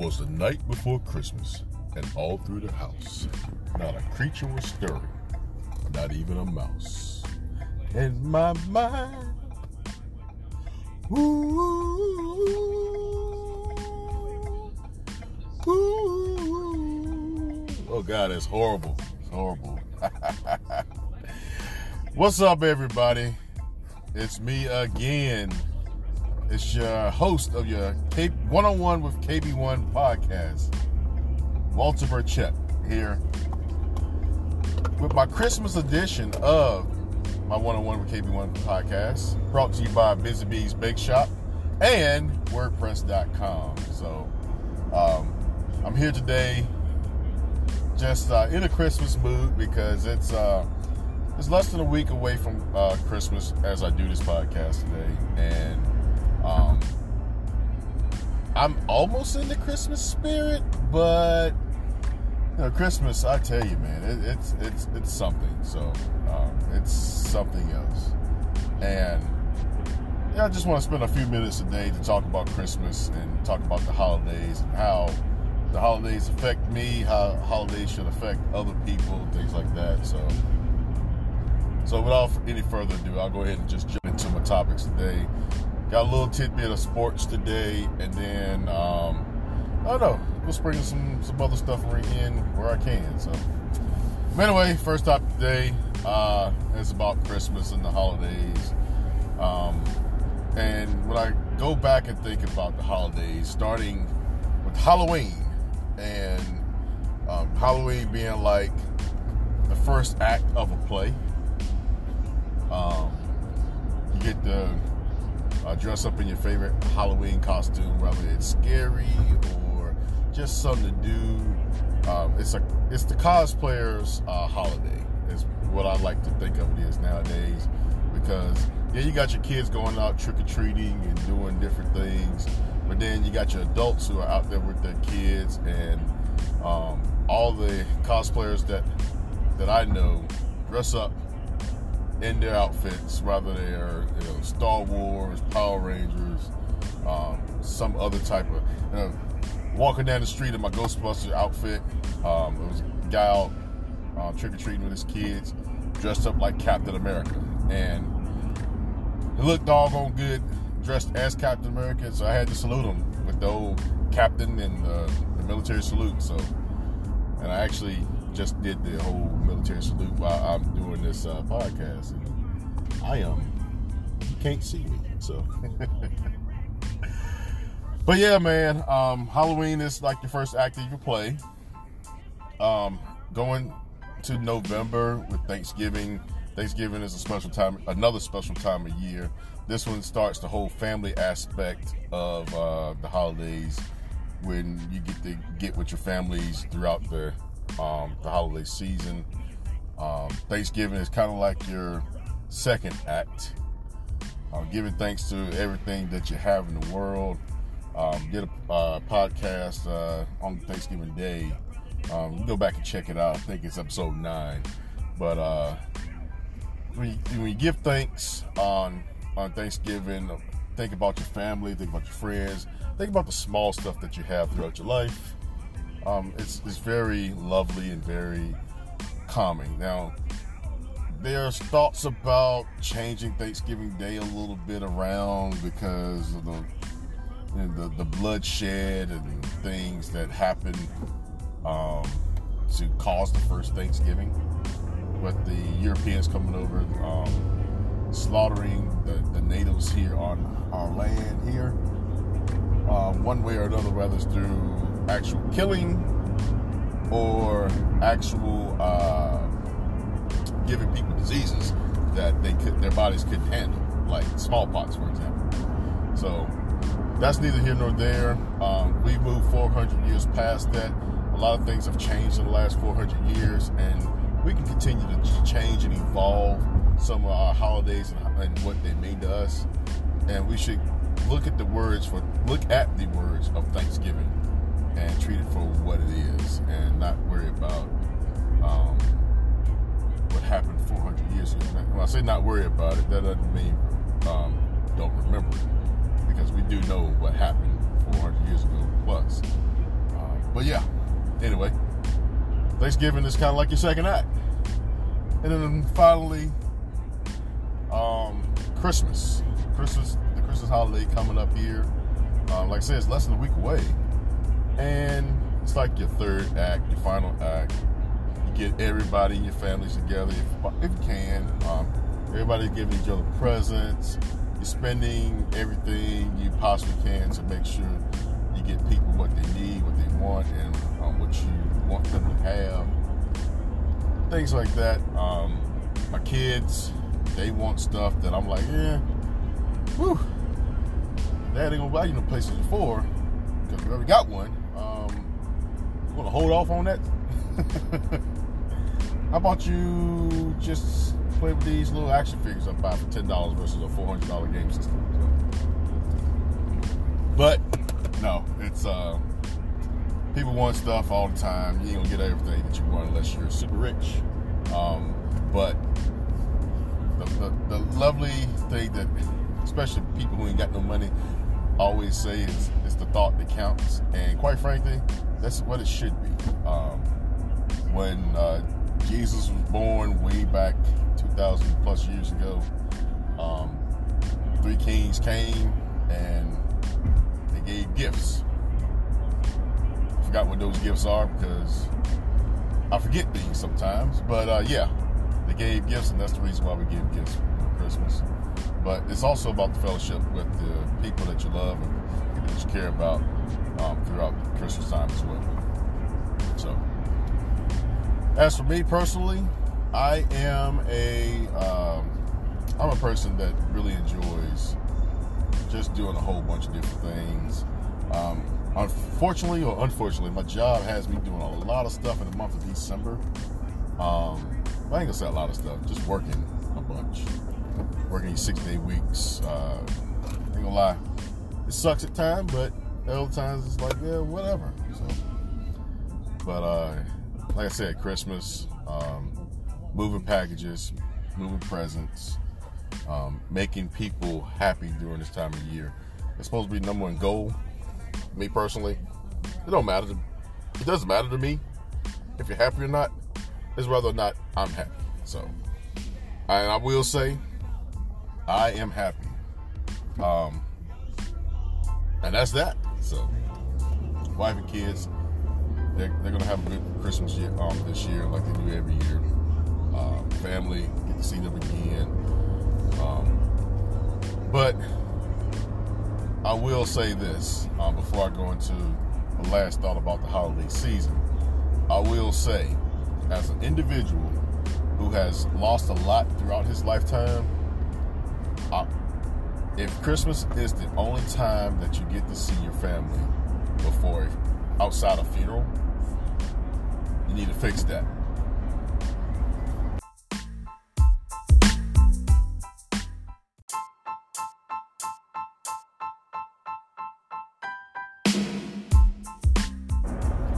'Twas the night before Christmas, and all through the house, not a creature was stirring, not even a mouse. In my mind, ooh, ooh. Oh God, it's horrible. It's horrible. What's up, everybody? It's me again. It's your host of your One on One with KB1 podcast, Walter Burchett here with my Christmas edition of my One on One with KB1 podcast, brought to you by Busy Bees Bake Shop and WordPress.com. So um, I'm here today, just uh, in a Christmas mood because it's uh, it's less than a week away from uh, Christmas as I do this podcast today, and um, I'm almost in the Christmas spirit, but you know, Christmas, I tell you, man, it, it's it's it's something. So um, it's something else, and yeah, I just want to spend a few minutes today to talk about Christmas and talk about the holidays and how the holidays affect me, how holidays should affect other people, things like that. So. So without any further ado, I'll go ahead and just jump into my topics today. Got a little tidbit of sports today, and then um, I don't know. We'll sprinkle some some other stuff in where I can. So, but anyway, first topic today uh, is about Christmas and the holidays. Um, and when I go back and think about the holidays, starting with Halloween, and um, Halloween being like the first act of a play. Um, you get the uh, dress up in your favorite Halloween costume, whether it's scary or just something to do. Um, it's a it's the cosplayer's uh, holiday. Is what I like to think of it is nowadays, because yeah, you got your kids going out trick or treating and doing different things, but then you got your adults who are out there with their kids, and um, all the cosplayers that that I know dress up in their outfits, whether they are you know, Star Wars, Power Rangers, um, some other type of. You know, walking down the street in my Ghostbuster outfit, um, it was a guy out uh, trick or treating with his kids, dressed up like Captain America, and he looked doggone good, dressed as Captain America. So I had to salute him with the old Captain and the military salute. So, and I actually just did the whole military salute while I'm doing this uh, podcast. And I am. Um, you can't see me, so. but yeah, man. Um, Halloween is like your first act of your play. Um, going to November with Thanksgiving. Thanksgiving is a special time, another special time of year. This one starts the whole family aspect of uh, the holidays when you get to get with your families throughout the um, the holiday season. Um, Thanksgiving is kind of like your second act. Uh, giving thanks to everything that you have in the world. Um, get a uh, podcast uh, on Thanksgiving Day. Um, go back and check it out. I think it's episode nine. But uh, when, you, when you give thanks on on Thanksgiving, think about your family, think about your friends, think about the small stuff that you have throughout your life um, it's, it's very lovely and very calming. Now, there's thoughts about changing Thanksgiving Day a little bit around because of the you know, the, the bloodshed and things that happened um, to cause the first Thanksgiving. But the Europeans coming over, um, slaughtering the, the, natives here on our land here, um, one way or another, whether it's through actual killing or actual uh, giving people diseases that they could their bodies couldn't handle, like smallpox, for example. So that's neither here nor there. Um, we moved 400 years past that. A lot of things have changed in the last 400 years, and we can continue to change and evolve some of our holidays and, and what they mean to us. And we should look at the words for look at the words of Thanksgiving and treat it for what it is and not worry about um, what happened 400 years ago. When I say not worry about it, that doesn't mean um, don't remember it because we do know what happened 400 years ago plus. but yeah, anyway, Thanksgiving is kind of like your second act. And then finally, um, Christmas. Christmas, the Christmas holiday coming up here. Um, like I said, it's less than a week away. And it's like your third act, your final act. You get everybody in your families together if, if you can. Um, everybody giving each other presents. You're spending everything you possibly can to make sure you get people what they need, what they want, and um, what you want them to have. Things like that. Um, my kids, they want stuff that I'm like, yeah, whew, dad ain't gonna buy you no PlayStation 4 because we already got one. You wanna hold off on that? How about you just play with these little action figures I buy for ten dollars versus a four hundred dollar game system? But no, it's uh, people want stuff all the time. You ain't gonna get everything that you want unless you're super rich. Um, but the, the, the lovely thing that, especially people who ain't got no money, always say is it's the thought that counts. And quite frankly, that's what it should be. Um, when uh, Jesus was born way back 2,000 plus years ago, um, three kings came and they gave gifts. I forgot what those gifts are because I forget things sometimes. But uh, yeah, they gave gifts, and that's the reason why we give gifts for Christmas. But it's also about the fellowship with the people that you love and that you care about um, throughout Christmas time as well. So, as for me personally, I am a um, I'm a person that really enjoys just doing a whole bunch of different things. Um, unfortunately or unfortunately, my job has me doing a lot of stuff in the month of December. Um, I ain't gonna say a lot of stuff, just working a bunch. Working six day weeks. Uh, ain't gonna lie, it sucks at times, but other times it's like, yeah, whatever. So, but uh, like I said, Christmas, um, moving packages, moving presents, um, making people happy during this time of year. It's supposed to be number one goal. Me personally, it don't matter. To, it doesn't matter to me if you're happy or not. It's whether or not I'm happy. So, and I will say, I am happy. Um, and that's that. So, wife and kids, they're, they're gonna have a good Christmas year um, this year, like they do every year. Um, family, get to see them again. Um, but I will say this um, before I go into the last thought about the holiday season. I will say, as an individual who has lost a lot throughout his lifetime, I, if Christmas is the only time that you get to see your family before outside a funeral, you need to fix that.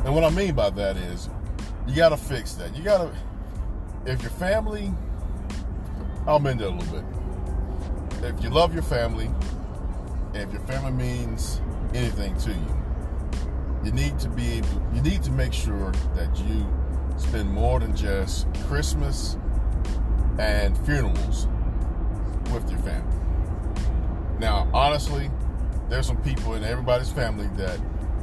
And what I mean by that is you gotta fix that. You gotta if your family I'll mend it a little bit. If you love your family, if your family means anything to you, you need to be able, you need to make sure that you spend more than just Christmas and funerals with your family. Now, honestly, there's some people in everybody's family that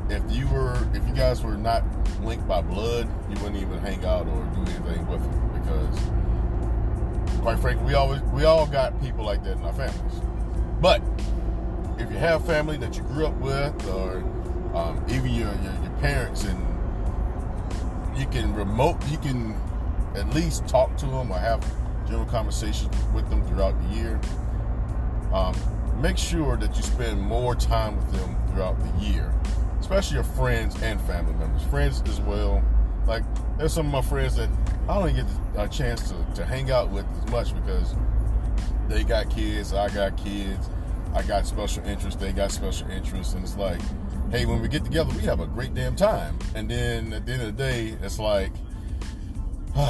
if you were if you guys were not linked by blood, you wouldn't even hang out or do anything with them because quite frankly, we always we all got people like that in our families. But if you have family that you grew up with or um, even your, your, your parents and you can remote you can at least talk to them or have general conversations with them throughout the year um, make sure that you spend more time with them throughout the year especially your friends and family members friends as well like there's some of my friends that i don't get a chance to, to hang out with as much because they got kids i got kids i got special interests they got special interests and it's like hey, when we get together, we have a great damn time. And then at the end of the day, it's like,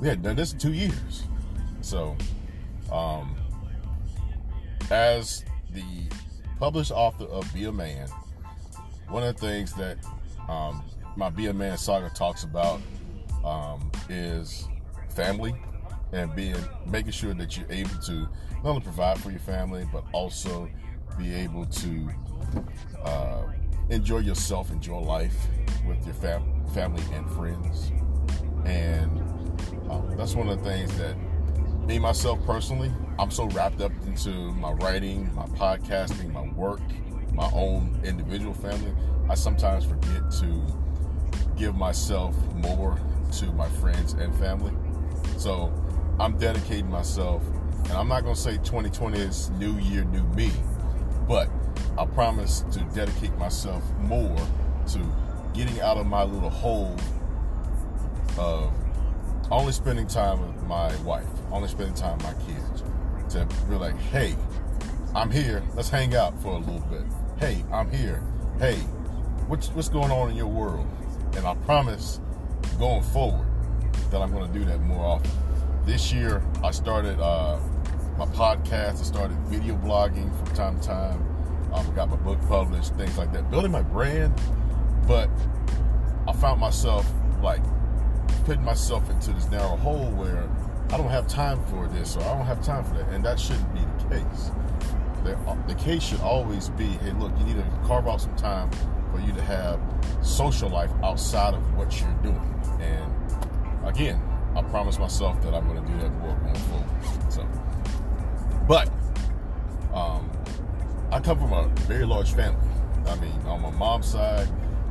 we had done this in two years. So, um, as the published author of Be a Man, one of the things that um, my Be a Man saga talks about um, is family and being making sure that you're able to not only provide for your family but also be able to uh, enjoy yourself, enjoy life with your fam- family and friends. And um, that's one of the things that me myself personally, I'm so wrapped up into my writing, my podcasting, my work, my own individual family. I sometimes forget to give myself more to my friends and family. So I'm dedicating myself, and I'm not going to say 2020 is new year, new me, but I promise to dedicate myself more to getting out of my little hole of only spending time with my wife, only spending time with my kids. To be like, hey, I'm here. Let's hang out for a little bit. Hey, I'm here. Hey, what's what's going on in your world? And I promise, going forward, that I'm going to do that more often. This year, I started uh, my podcast. I started video blogging from time to time. Um, I got my book published, things like that, building my brand. But I found myself like putting myself into this narrow hole where I don't have time for this or I don't have time for that, and that shouldn't be the case. The, the case should always be, hey, look, you need to carve out some time for you to have social life outside of what you're doing. And again, I promise myself that I'm going to do that work more going forward. So, but um, I come from a very large family. I mean, on my mom's side,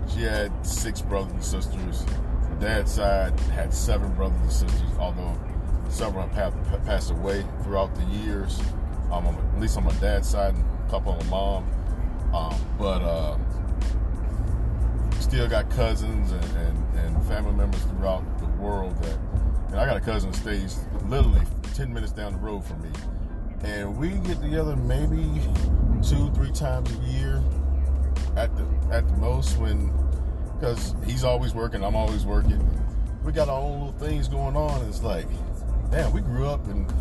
she had six brothers and sisters. My dad's side had seven brothers and sisters, although several have passed away throughout the years. Um, at least on my dad's side, and a couple on my mom. Um, but uh, still got cousins and, and, family members throughout the world that, and I got a cousin that stays literally 10 minutes down the road from me. And we get together maybe two, three times a year at the at the most when because he's always working, I'm always working. We got our own little things going on. And it's like, damn, we grew up and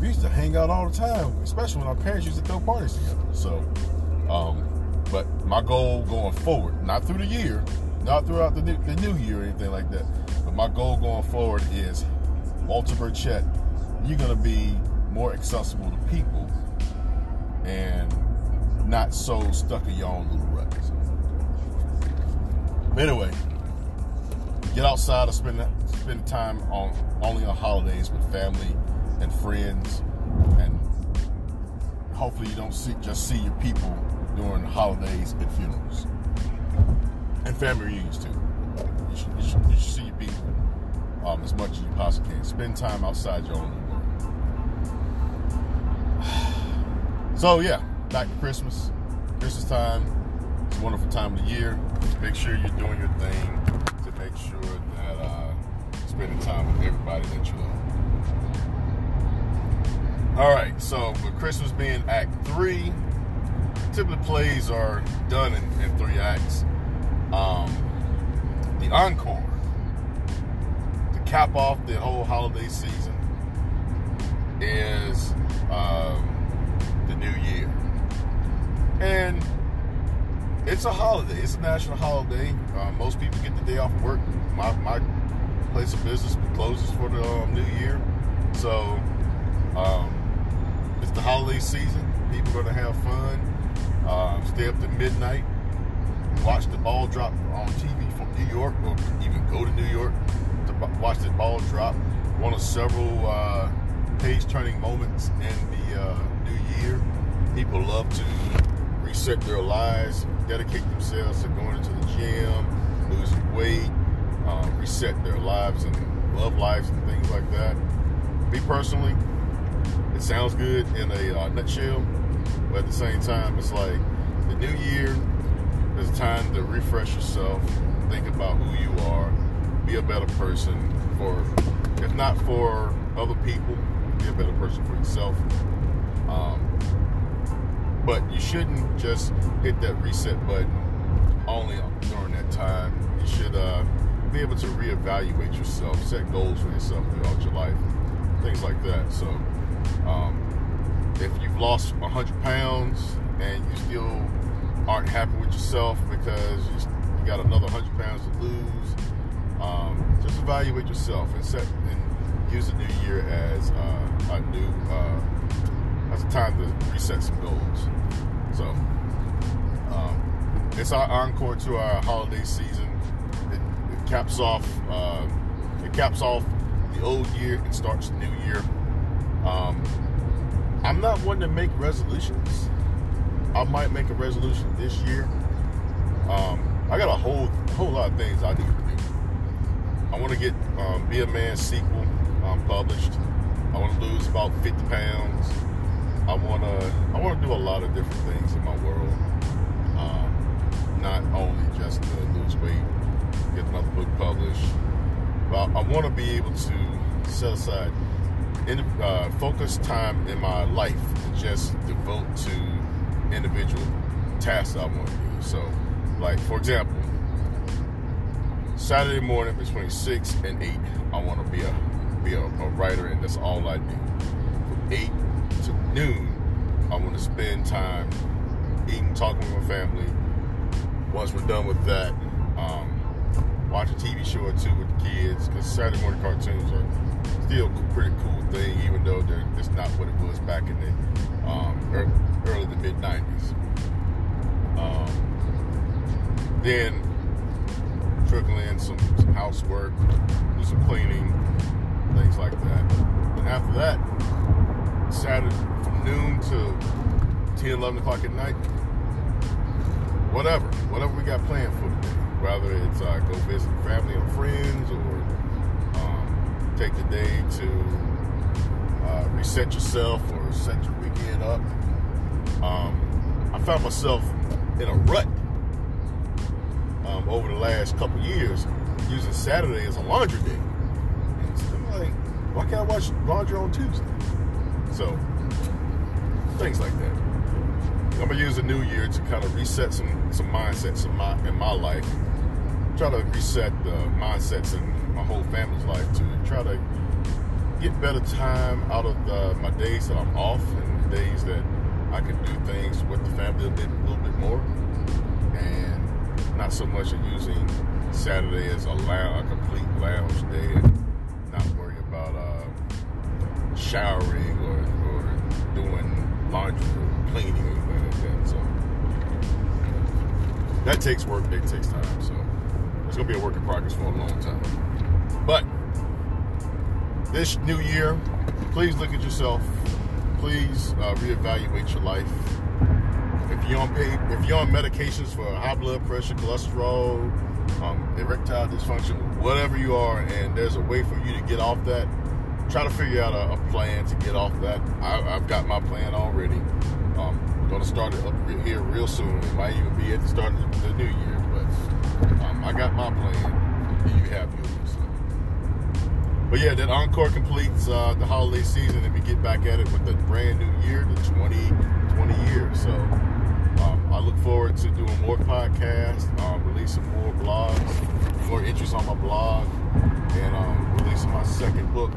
we used to hang out all the time, especially when our parents used to throw parties together. So, um, but my goal going forward, not through the year, not throughout the new, the new year or anything like that, but my goal going forward is Walter Burchett, you're going to be more accessible to people and not so stuck in your own little rut. But anyway, get outside and spend spend time on only on holidays with family and friends, and hopefully you don't see just see your people during holidays and funerals and family reunions too. You should, you should, you should see your people um, as much as you possibly can. Spend time outside your own world. So yeah, back to Christmas. Christmas time. It's a wonderful time of the year. Make sure you're doing your thing to make sure that uh, spending time with everybody that you love. All right, so with Christmas being Act Three, typically plays are done in, in three acts. Um, the encore to cap off the whole holiday season is um, the New Year, and it's a holiday. It's a national holiday. Uh, most people get the day off of work. My, my place of business closes for the um, New Year, so um, it's the holiday season. People are going to have fun. Uh, stay up to midnight, watch the ball drop on TV from New York, or even go to New York to watch the ball drop. One of several uh, page-turning moments in the uh, new year. People love to reset their lives, dedicate themselves to going into the gym, losing weight, uh, reset their lives and love lives and things like that. Me personally, it sounds good in a uh, nutshell but at the same time, it's like the new year is time to refresh yourself, think about who you are, be a better person for, if not for other people, be a better person for yourself. Um, but you shouldn't just hit that reset button only during that time. You should uh, be able to reevaluate yourself, set goals for yourself throughout your life, things like that. So, um, if you've lost 100 pounds and you still aren't happy with yourself because you got another 100 pounds to lose. Um, just evaluate yourself and set and use the new year as uh, a new uh, as a time to reset some goals. So um, it's our encore to our holiday season. It, it caps off uh, it caps off the old year and starts the new year. Um, I'm not one to make resolutions. I might make a resolution this year. Um, I got a whole whole lot of things I need to do. I want to get um, Be a Man sequel um, published. I want to lose about 50 pounds. I want to I want to do a lot of different things in my world. Um, not only just to lose weight, get another book published, but I want to be able to set aside in, uh, focus time in my life to just devote to individual tasks I want to do. So, like for example, Saturday morning between six and eight, I want to be a be a, a writer, and that's all I do. From eight to noon, I want to spend time eating, talking with my family. Once we're done with that, um, watch a TV show or two with the kids because Saturday morning cartoons are still a pretty cool thing, even though they're, it's not what it was back in the um, early, to mid 90s. Um, then trickle in some, some housework, do some cleaning, things like that. And after that, Saturday from noon to 10, 11 o'clock at night, whatever, whatever we got planned for the day. Whether it's uh, go visit family or friends or um, take the day to uh, reset yourself or set your weekend up. Um, I found myself in a rut um, over the last couple years using Saturday as a laundry day. And I'm like, why can't I watch laundry on Tuesday? So things like that. I'm gonna use the new year to kind of reset some some mindsets in my in my life. Try to reset the mindsets in my whole family's life to try to get better time out of the, my days that I'm off and the days that I can do things with the family a, bit, a little bit more, and not so much using Saturday as a, lounge, a complete lounge day and not worry about uh, showering or, or doing laundry or cleaning or anything like that. So that takes work. It takes time. So it's gonna be a work in progress for a long time. But this new year, please look at yourself. Please uh, reevaluate your life. If you're on if you're on medications for high blood pressure, cholesterol, um, erectile dysfunction, whatever you are, and there's a way for you to get off that, try to figure out a, a plan to get off that. I, have got my plan already. Um, going to start it up here real soon. It might even be at the start of the, the new year, but um, I got my plan. You have yours. But yeah, that encore completes uh, the holiday season, and we get back at it with the brand new year, the 2020 year. So um, I look forward to doing more podcasts, um, releasing more blogs, more entries on my blog, and um, releasing my second book,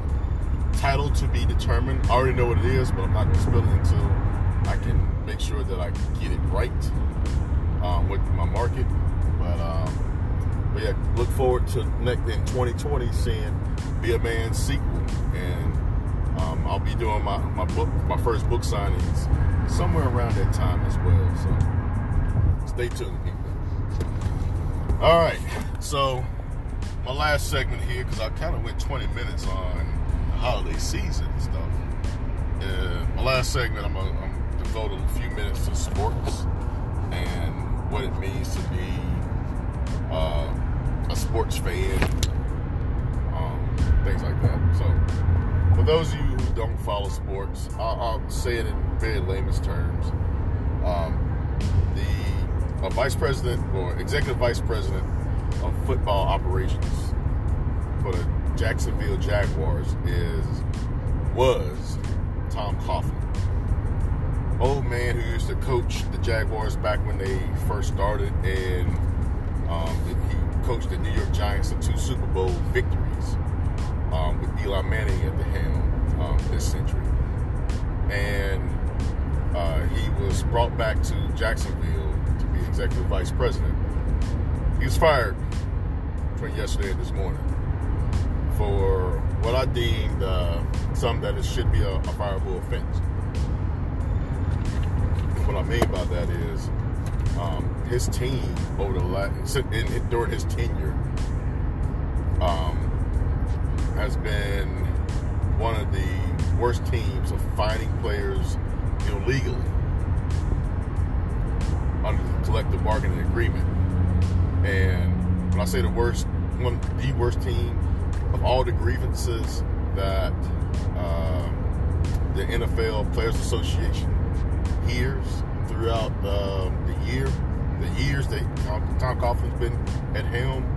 title to be determined. I already know what it is, but I'm not going to spill it until I can make sure that I get it right um, with my market. But um, but yeah, look forward to next in 2020 seeing Be a Man sequel, and um, I'll be doing my my book my first book signings somewhere around that time as well. So stay tuned, people. All right, so my last segment here because I kind of went 20 minutes on the holiday season and stuff. Uh, my last segment, I'm gonna devote a few minutes to sports and what it means to be uh, a sports fan, things like that. So, for those of you who don't follow sports, I'll, I'll say it in very layman's terms. Um, the vice president or executive vice president of football operations for the Jacksonville Jaguars is was Tom Coughlin. Old man who used to coach the Jaguars back when they first started, and um, he coached the New York Giants to two Super Bowl victories Eli Manning at the helm um, this century. And uh, he was brought back to Jacksonville to be executive vice president. he was fired between yesterday and this morning for what I deemed uh, something that it should be a, a fireable offense. What I mean by that is um, his team over the last in, during his tenure um, has been one of the worst teams of finding players illegally under the collective bargaining agreement. And when I say the worst, one the worst team of all the grievances that uh, the NFL Players Association hears throughout uh, the year, the years that Tom, Tom Coughlin's been at helm,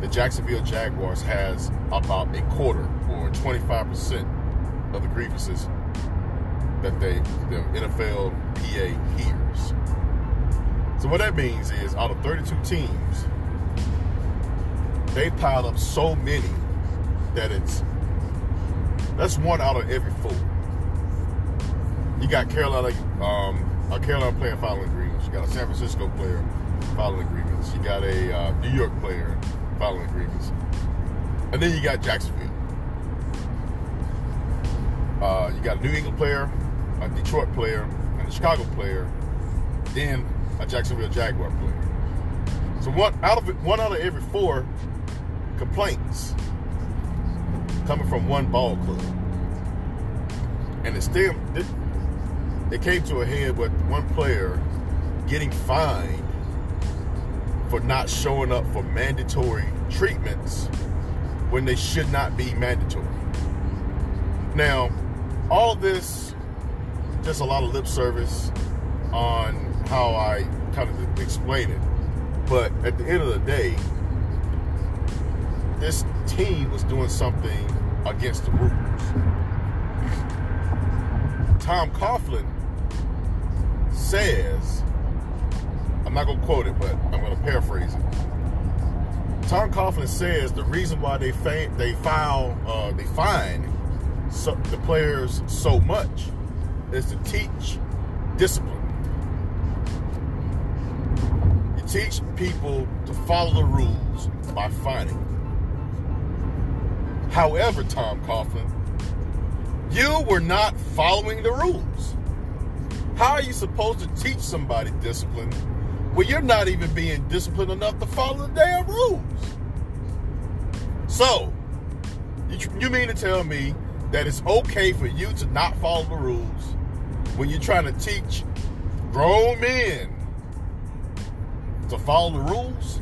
the Jacksonville Jaguars has about a quarter or 25% of the grievances that they the NFL PA hears. So what that means is out of 32 teams, they piled up so many that it's that's one out of every four. You got Carolina, um, a Carolina player filing agreements. You got a San Francisco player filing agreements. You got a uh, New York player filing agreements, and then you got Jacksonville. Uh, you got a New England player, a Detroit player, and a Chicago player, then a Jacksonville Jaguar player. So one out of one out of every four complaints coming from one ball club, and it still it, it came to a head with one player getting fined for not showing up for mandatory treatments when they should not be mandatory. Now, all this just a lot of lip service on how I kind of explain it. But at the end of the day, this team was doing something against the rules. Tom Coughlin says, I'm not going to quote it, but I'm going to paraphrase it. Tom Coughlin says the reason why they fa- they file uh, they fine so, the players so much is to teach discipline. You teach people to follow the rules by fining. However, Tom Coughlin, you were not following the rules. How are you supposed to teach somebody discipline when you're not even being disciplined enough to follow the damn rules? So, you, mean to tell me that it's okay for you to not follow the rules when you're trying to teach grown men to follow the rules?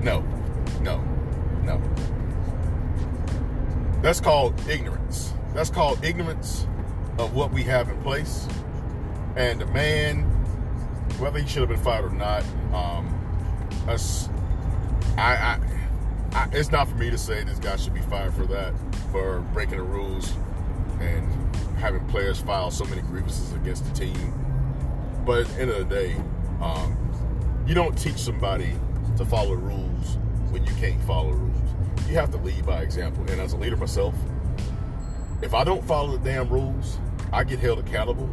No, no, no. That's called ignorance. That's called ignorance of what we have in place. And the man, whether he should have been fired or not, um, I, I I, it's not for me to say this guy should be fired for that, for breaking the rules and having players file so many grievances against the team. But at the end of the day, um, you don't teach somebody to follow rules when you can't follow rules. You have to lead by example. And as a leader myself, if I don't follow the damn rules, I get held accountable.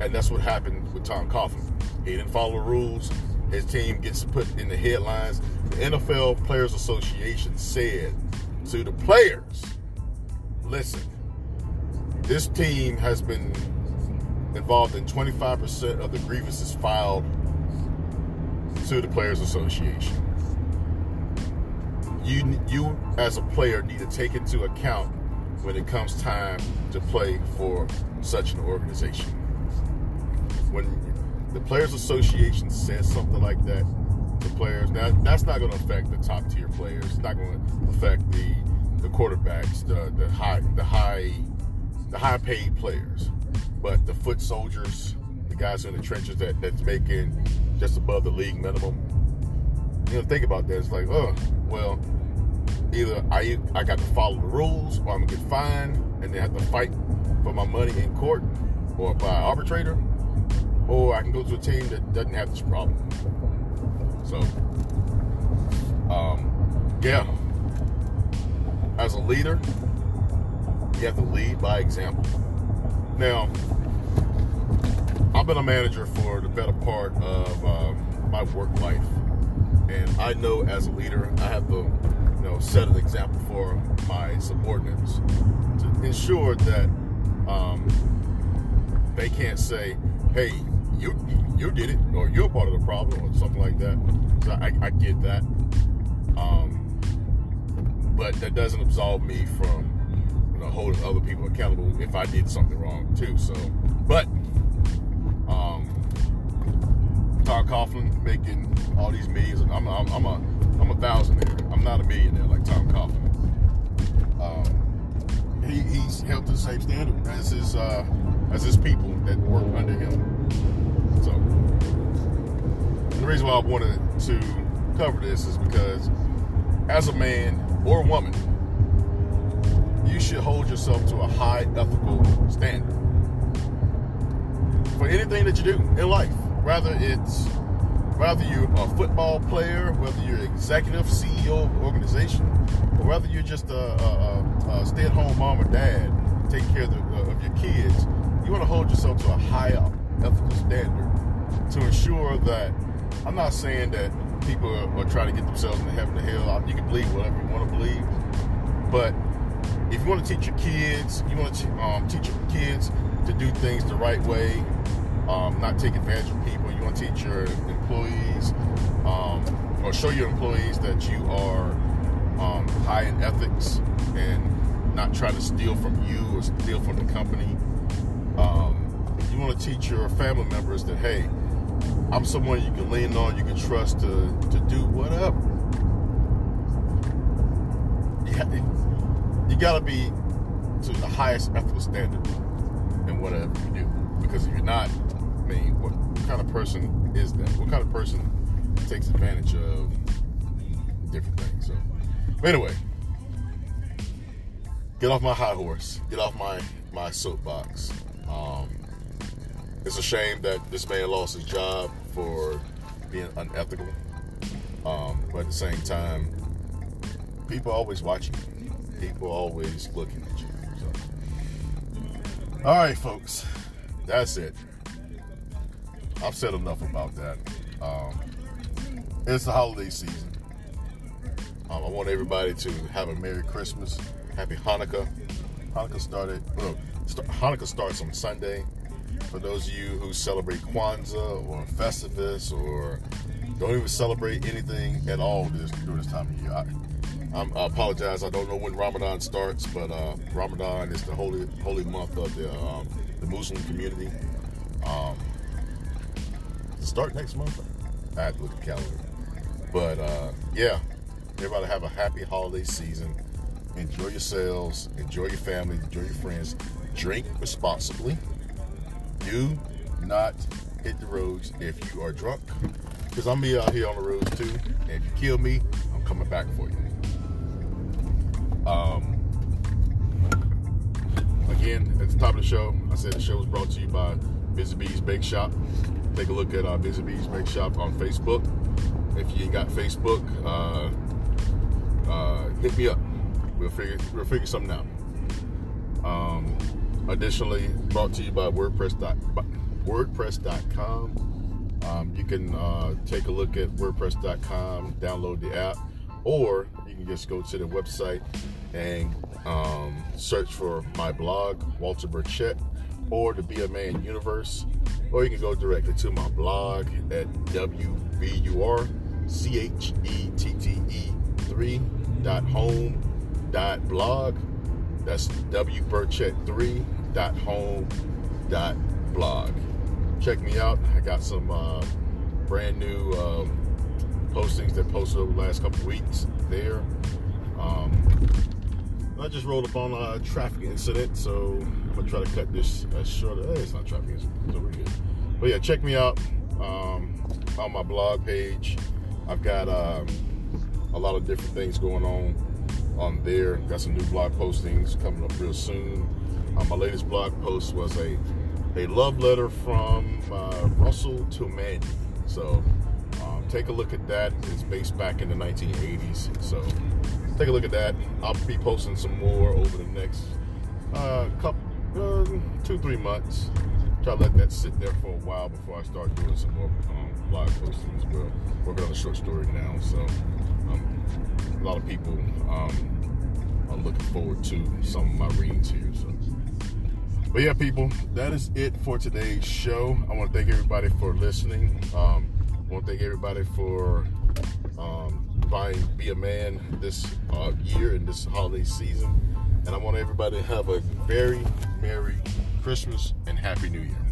And that's what happened with Tom Coughlin. He didn't follow the rules. His team gets put in the headlines. The NFL Players Association said to the players, listen, this team has been involved in 25% of the grievances filed to the Players Association. You, you as a player need to take into account when it comes time to play for such an organization. When the Players Association says something like that to players, now that's not going to affect the top tier players. It's not going to affect the the quarterbacks, the the high the high the high paid players, but the foot soldiers, the guys in the trenches that that's making just above the league minimum. You know, think about that. It's like, oh, well, either I I got to follow the rules, or I'm gonna get fined and then have to fight for my money in court or by arbitrator, or I can go to a team that doesn't have this problem. So, um, yeah, as a leader, you have to lead by example. Now, I've been a manager for the better part of um, my work life, and I know as a leader, I have to, you know, set an example for my subordinates to ensure that um, they can't say, "Hey, you you did it," or "You're part of the problem," or something like that. So I, I get that, um, but that doesn't absolve me from you know holding other people accountable if I did something wrong too. So, but um, Tom Coughlin making all these millions. I'm, I'm, I'm a I'm a thousandaire. I'm not a millionaire like Tom Coughlin. Um, he, he's held to the same standard as his uh, as his people that work under him. The reason why I wanted to cover this is because as a man or a woman, you should hold yourself to a high ethical standard for anything that you do in life. Whether it's whether you're a football player, whether you're executive CEO of an organization, or whether you're just a, a, a stay-at-home mom or dad taking care of, the, uh, of your kids, you want to hold yourself to a higher ethical standard to ensure that I'm not saying that people are, are trying to get themselves into heaven or hell. You can believe whatever you want to believe, but if you want to teach your kids, you want to um, teach your kids to do things the right way, um, not take advantage of people. You want to teach your employees um, or show your employees that you are um, high in ethics and not trying to steal from you or steal from the company. Um, you want to teach your family members that hey, I'm someone you can lean on, you can trust to to do whatever. You, you got to be to the highest ethical standard in whatever you do. Because if you're not, I mean, what kind of person is that? What kind of person takes advantage of different things? So, but anyway, get off my high horse. Get off my my soapbox. Um, it's a shame that this man lost his job for being unethical. Um, but at the same time, people always watching. People always looking at you. So. All right, folks, that's it. I've said enough about that. Um, it's the holiday season. Um, I want everybody to have a Merry Christmas, Happy Hanukkah. Hanukkah started. Well, Hanukkah starts on Sunday. For those of you who celebrate Kwanzaa or Festivus or don't even celebrate anything at all this, during this time of year, I, I, apologize. I don't know when Ramadan starts, but uh, Ramadan is the holy holy month of the um, the Muslim community. Um, start next month. I have to look at the calendar. But uh, yeah, everybody have a happy holiday season. Enjoy yourselves, enjoy your family, enjoy your friends. Drink responsibly. Do not hit the roads if you are drunk. Because I'm be out here on the roads too. And if you kill me, I'm coming back for you. Um, again, at the top of the show, I said the show was brought to you by Busy Bees Bake Shop. Take a look at uh, Busy Bees Bake Shop on Facebook. If you ain't got Facebook, uh, uh, hit me up. We'll figure we'll figure something out. Um, additionally, brought to you by WordPress. WordPress.com. Um, you can uh, take a look at WordPress.com, download the app, or you can just go to the website and um, search for my blog, Walter Burchett, or the Be a Man Universe, or you can go directly to my blog at WBURCHETT3 That's wburchett3 dot home dot blog. Check me out. I got some uh, brand new um, postings that posted over the last couple weeks there. Um, I just rolled up on a traffic incident, so I'm gonna try to cut this as short. Hey, it's not traffic incident, so we're good. But yeah, check me out um, on my blog page. I've got um, a lot of different things going on on there. Got some new blog postings coming up real soon. Um, my latest blog post was a a love letter from uh, Russell to Mandy. So um, take a look at that. It's based back in the 1980s. So take a look at that. I'll be posting some more over the next uh, couple, uh, two, three months. try to let that sit there for a while before I start doing some more um, live posting as well. Working on a short story now, so um, a lot of people um, are looking forward to some of my readings here. So. But yeah, people, that is it for today's show. I want to thank everybody for listening. Um, I want to thank everybody for um, buying Be a Man this uh, year and this holiday season. And I want everybody to have a very Merry Christmas and Happy New Year.